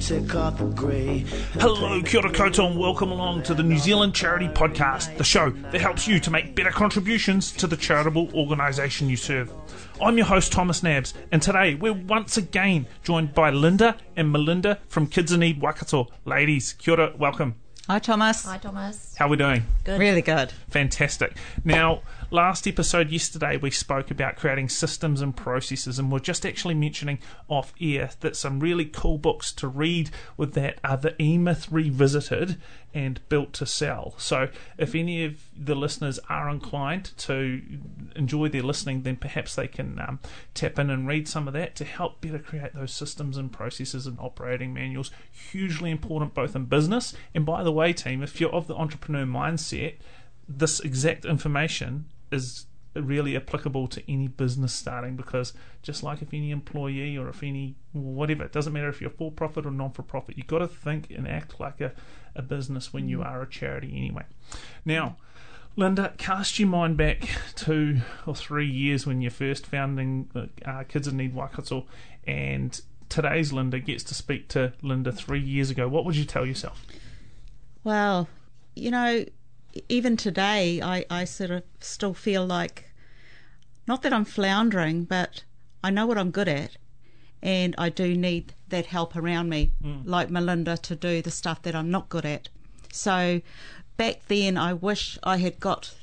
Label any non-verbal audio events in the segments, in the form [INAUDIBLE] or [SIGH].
Take off the grey? Hello, kia ora koutou, and welcome along to the New Zealand Charity Podcast, the show that helps you to make better contributions to the charitable organisation you serve. I'm your host, Thomas Nabbs, and today we're once again joined by Linda and Melinda from Kids in Need Waikato. Ladies, kia ora, welcome. Hi, Thomas. Hi, Thomas. How are we doing? Really good. Fantastic. Now, last episode yesterday we spoke about creating systems and processes, and we're just actually mentioning off air that some really cool books to read with that are the E Myth Revisited and Built to Sell. So, if any of the listeners are inclined to enjoy their listening, then perhaps they can um, tap in and read some of that to help better create those systems and processes and operating manuals. Hugely important both in business and, by the way, team, if you're of the entrepreneur mindset, this exact information is really applicable to any business starting because just like if any employee or if any whatever it doesn't matter if you're for profit or non for profit you've got to think and act like a, a business when you are a charity anyway now Linda, cast your mind back two or three years when you're first founding uh, Kids in Need Waikato, and today's Linda gets to speak to Linda three years ago. What would you tell yourself? Well, you know, even today, I, I sort of still feel like, not that I'm floundering, but I know what I'm good at, and I do need that help around me, mm. like Melinda, to do the stuff that I'm not good at. So back then, I wish I had got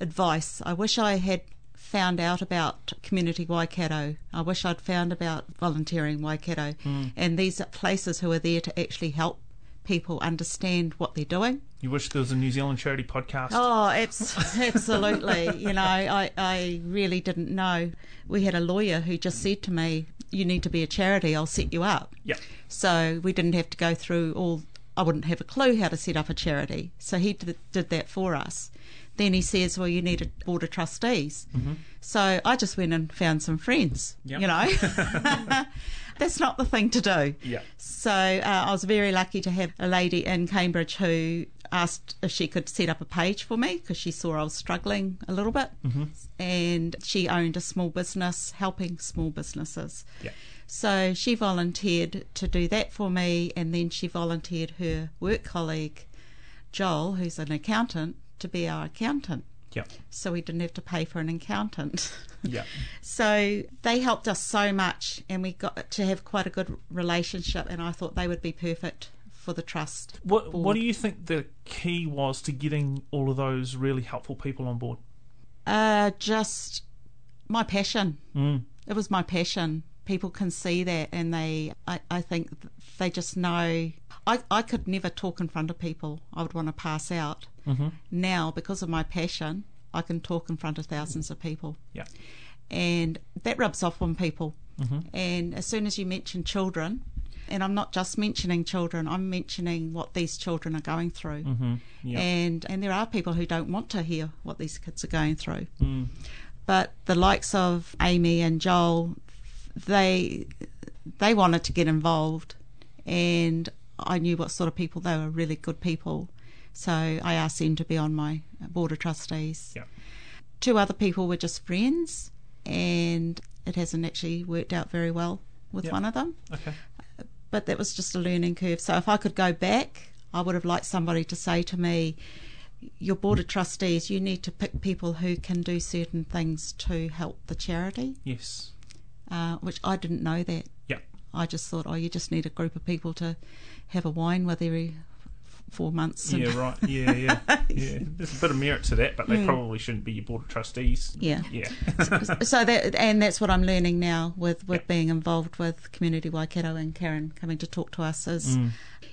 advice. I wish I had found out about Community Waikato. I wish I'd found about volunteering Waikato mm. and these places who are there to actually help people understand what they're doing. You wish there was a New Zealand charity podcast. Oh, abs- [LAUGHS] absolutely. you know, I, I really didn't know. We had a lawyer who just said to me, You need to be a charity, I'll set you up. Yeah. So we didn't have to go through all, I wouldn't have a clue how to set up a charity. So he did, did that for us. Then he says, Well, you need a board of trustees. Mm-hmm. So I just went and found some friends, Yep. you know. [LAUGHS] [LAUGHS] That's not the thing to do. Yeah. So uh, I was very lucky to have a lady in Cambridge who asked if she could set up a page for me because she saw I was struggling a little bit. Mm-hmm. And she owned a small business helping small businesses. Yeah. So she volunteered to do that for me, and then she volunteered her work colleague, Joel, who's an accountant, to be our accountant. Yeah. So we didn't have to pay for an accountant. [LAUGHS] Yeah. So they helped us so much, and we got to have quite a good relationship. And I thought they would be perfect for the trust. What What do you think the key was to getting all of those really helpful people on board? Uh, just my passion. Mm. It was my passion. People can see that, and they, I, I think they just know. I, I could never talk in front of people. I would want to pass out. Mm-hmm. Now, because of my passion, I can talk in front of thousands of people. Yeah. and that rubs off on people. Mm-hmm. And as soon as you mention children, and I'm not just mentioning children, I'm mentioning what these children are going through. Mm-hmm. Yeah. And and there are people who don't want to hear what these kids are going through. Mm. But the likes of Amy and Joel, they they wanted to get involved, and I knew what sort of people they were. Really good people, so I asked them to be on my board of trustees Yeah. two other people were just friends, and it hasn't actually worked out very well with Yep. one of them. Okay. But that was just a learning curve. So if I could go back, I would have liked somebody to say to me, "Your board of trustees, you need to pick people who can do certain things to help the charity." Yes. Uh, which I didn't know that. I just thought, oh, you just need a group of people to have a wine with every four months. and- Yeah, right. [LAUGHS] Yeah, yeah, yeah. There's a bit of merit to that, but they probably shouldn't be your board of trustees. Yeah. Yeah. [LAUGHS] so that and that's what I'm learning now with with being involved with community Waikato and Karen coming to talk to us is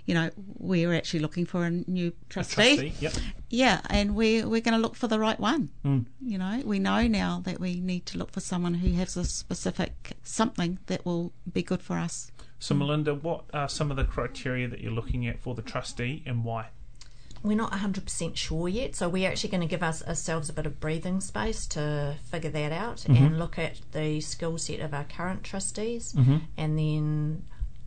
you know we're actually looking for a new trustee. Trustee. Yep. Yeah, and we're we're going to look for the right one. Mm. You know, we know now that we need to look for someone who has a specific something that will be good for us. So, mm. Melinda, what are some of the criteria that you're looking at for the trustee and why? We're not 100% sure yet, so we're actually going to give us ourselves a bit of breathing space to figure that out mm-hmm. and look at the skill set of our current trustees mm-hmm. and then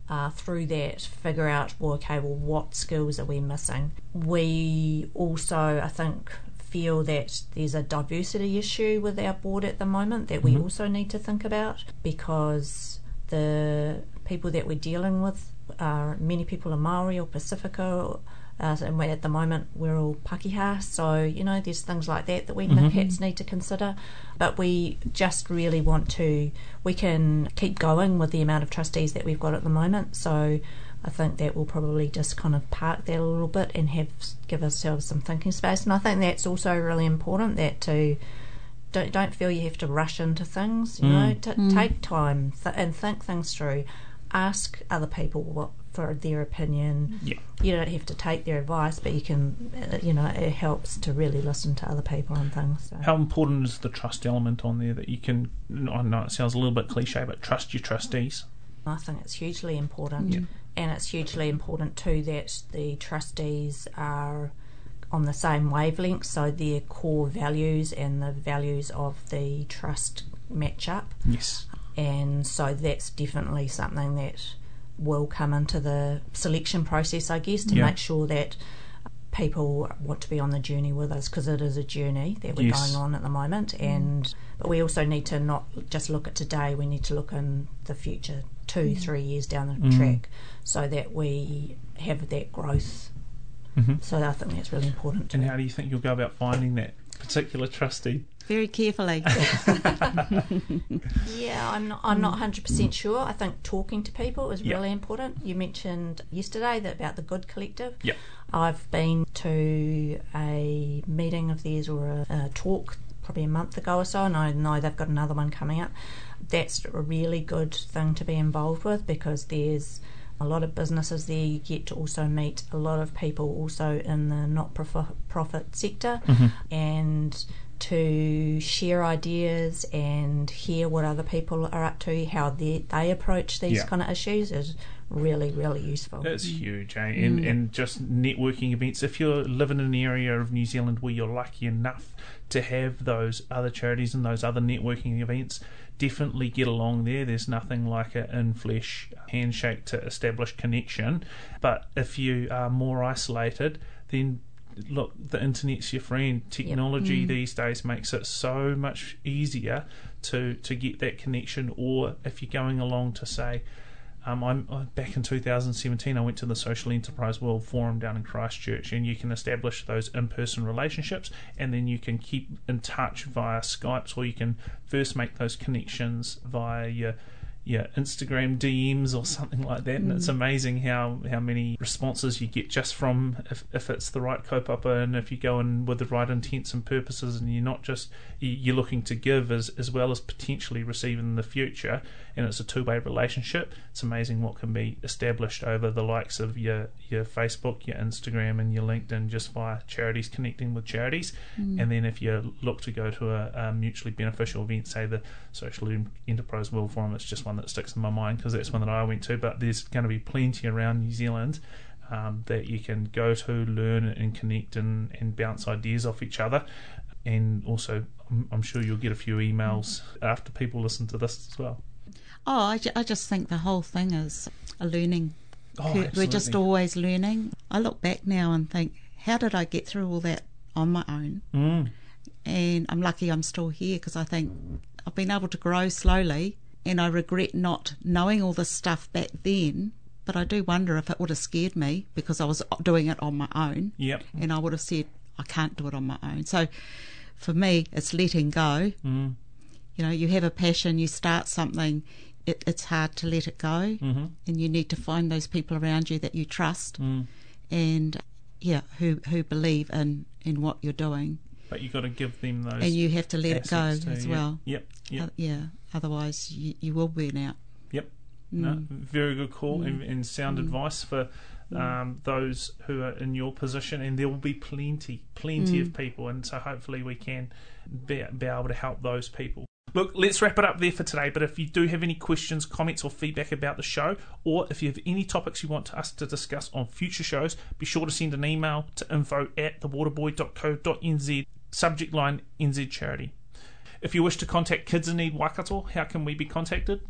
uh, through that figure out, well, okay, well, what skills are we missing? We also, I think, feel that there's a diversity issue with our board at the moment that we mm-hmm. also need to think about because the people that we're dealing with are many people are Maori or Pacifica. Uh, and at the moment, we're all Pakeha, so you know there's things like that that we mm-hmm. perhaps need to consider. But we just really want to. We can keep going with the amount of trustees that we've got at the moment. So I think that we'll probably just kind of park that a little bit and have give ourselves some thinking space. And I think that's also really important that to don't don't feel you have to rush into things. You mm. know, t- mm. take time th- and think things through. Ask other people what for their opinion. Yeah. You don't have to take their advice, but you can. Uh, you know, it helps to really listen to other people and things. So. How important is the trust element on there that you can? I know it sounds a little bit cliche, but trust your trustees. I think it's hugely important, and it's hugely important too that the trustees are on the same wavelength, so their core values and the values of the trust match up. Yes. And so that's definitely something that will come into the selection process, I guess, to Yeah. make sure that people want to be on the journey with us because it is a journey that we're Yes. going on at the moment mm. and but we also need to not just look at today we need to look in the future two mm. three years down the mm. track so that we have that growth Mhm. so I think that's really important And how do you think you'll go about finding that particular trustee? Very carefully. [LAUGHS] Yeah, I'm not. I'm not 100 percent sure. I think talking to people is Yeah. really important. You mentioned yesterday that about the Good Collective. Yeah. I've been to a meeting of theirs or a, a talk probably a month ago or so, and I know they've got another one coming up. That's a really good thing to be involved with because there's a lot of businesses there. You get to also meet a lot of people also in the not-profit sector, mm-hmm. and to share ideas and hear what other people are up to, how they they approach these Yeah. kind of issues is really really useful. It's huge, eh? And and just networking events. If you're living in an area of New Zealand where you're lucky enough to have those other charities and those other networking events, definitely get along there. There's nothing like an in flesh handshake to establish connection. But if you are more isolated, then look, the internet's your friend. Technology these days makes it so much easier to to get that connection. Or if you're going along to say. Um, I'm uh, back in 2017. I went to the Social Enterprise World Forum down in Christchurch, and you can establish those in-person relationships, and then you can keep in touch via Skype, or you can first make those connections via your your Instagram DMs or something like that. And it's mm. amazing how, how many responses you get just from if, if it's the right kaupapa and if you go in with the right intents and purposes, and you're not just you- you're looking to give as as well as potentially receiving in the future, and it's a two way relationship. It's amazing what can be established over the likes of your your Facebook, your Instagram, and your LinkedIn just via charities connecting with charities. Mm. And then if you look to go to a, a mutually beneficial event, say the Social Enterprise World Forum, it's just one that sticks in my mind because that's one that I went to. But there's going to be plenty around New Zealand. Um, that you can go to, learn, and connect, and, and bounce ideas off each other. And also, I'm, I'm sure you'll get a few emails after people listen to this as well. Oh, I, ju- I just think the whole thing is a learning. Oh, We're just always learning. I look back now and think, how did I get through all that on my own? Mm. And I'm lucky I'm still here because I think I've been able to grow slowly and I regret not knowing all this stuff back then. But I do wonder if it would have scared me because I was doing it on my own Yep. and I would have said, I can't do it on my own. So for me, it's letting go. Mm. You know, you have a passion, you start something, it, it's hard to let it go, Mm-hmm. and you need to find those people around you that you trust. Mm. And yeah, who who believe in in what you're doing, But you've got to give them those. and you have to let it go as yeah. well. Yep. Yep. Uh, yeah, otherwise you, you will burn out. Yep. No, Mm. very good call and, and sound advice for Mm. um, those who are in your position, and there will be plenty, plenty Mm. of people, and so hopefully we can be, be able to help those people. Look, let's wrap it up there for today. But if you do have any questions, comments, or feedback about the show, or if you have any topics you want us to discuss on future shows, be sure to send an email to info at thewaterboy.co.nz, subject line NZ Charity. If you wish to contact Kids in Need Waikato, how can we be contacted?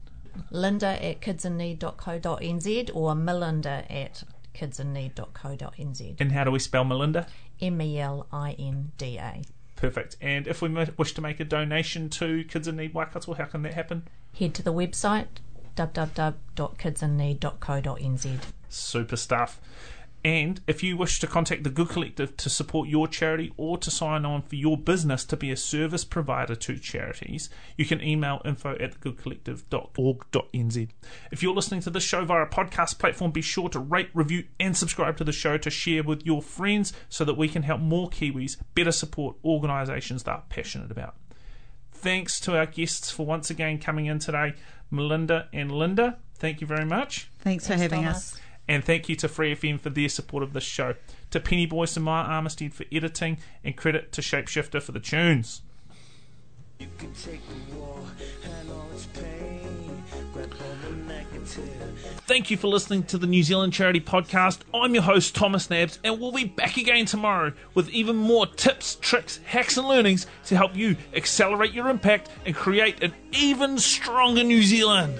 Linda at kidsinneed.co.nz or Melinda at kidsinneed.co.nz. And how do we spell Melinda? M E L I N D A. Perfect. And if we wish to make a donation to Kids in Need Waikato, how can that happen? Head to the website www.kidsinneed.co.nz. Super stuff. And if you wish to contact the Good Collective to support your charity or to sign on for your business to be a service provider to charities, you can email info at thegoodcollective.org.nz. If you're listening to this show via a podcast platform, be sure to rate, review, and subscribe to the show to share with your friends so that we can help more Kiwis better support organisations they're passionate about. Thanks to our guests for once again coming in today, Melinda and Linda. Thank you very much. Thanks, for having Thomas. us. And thank you to Free FM for their support of this show. To Penny Boyce and Maya Armistead for editing, and credit to Shapeshifter for the tunes. You can take the war and all its pain. Grab hold the negative. Thank you for listening to the New Zealand Charity Podcast. I'm your host, Thomas Nabbs, and we'll be back again tomorrow with even more tips, tricks, hacks, and learnings to help you accelerate your impact and create an even stronger New Zealand.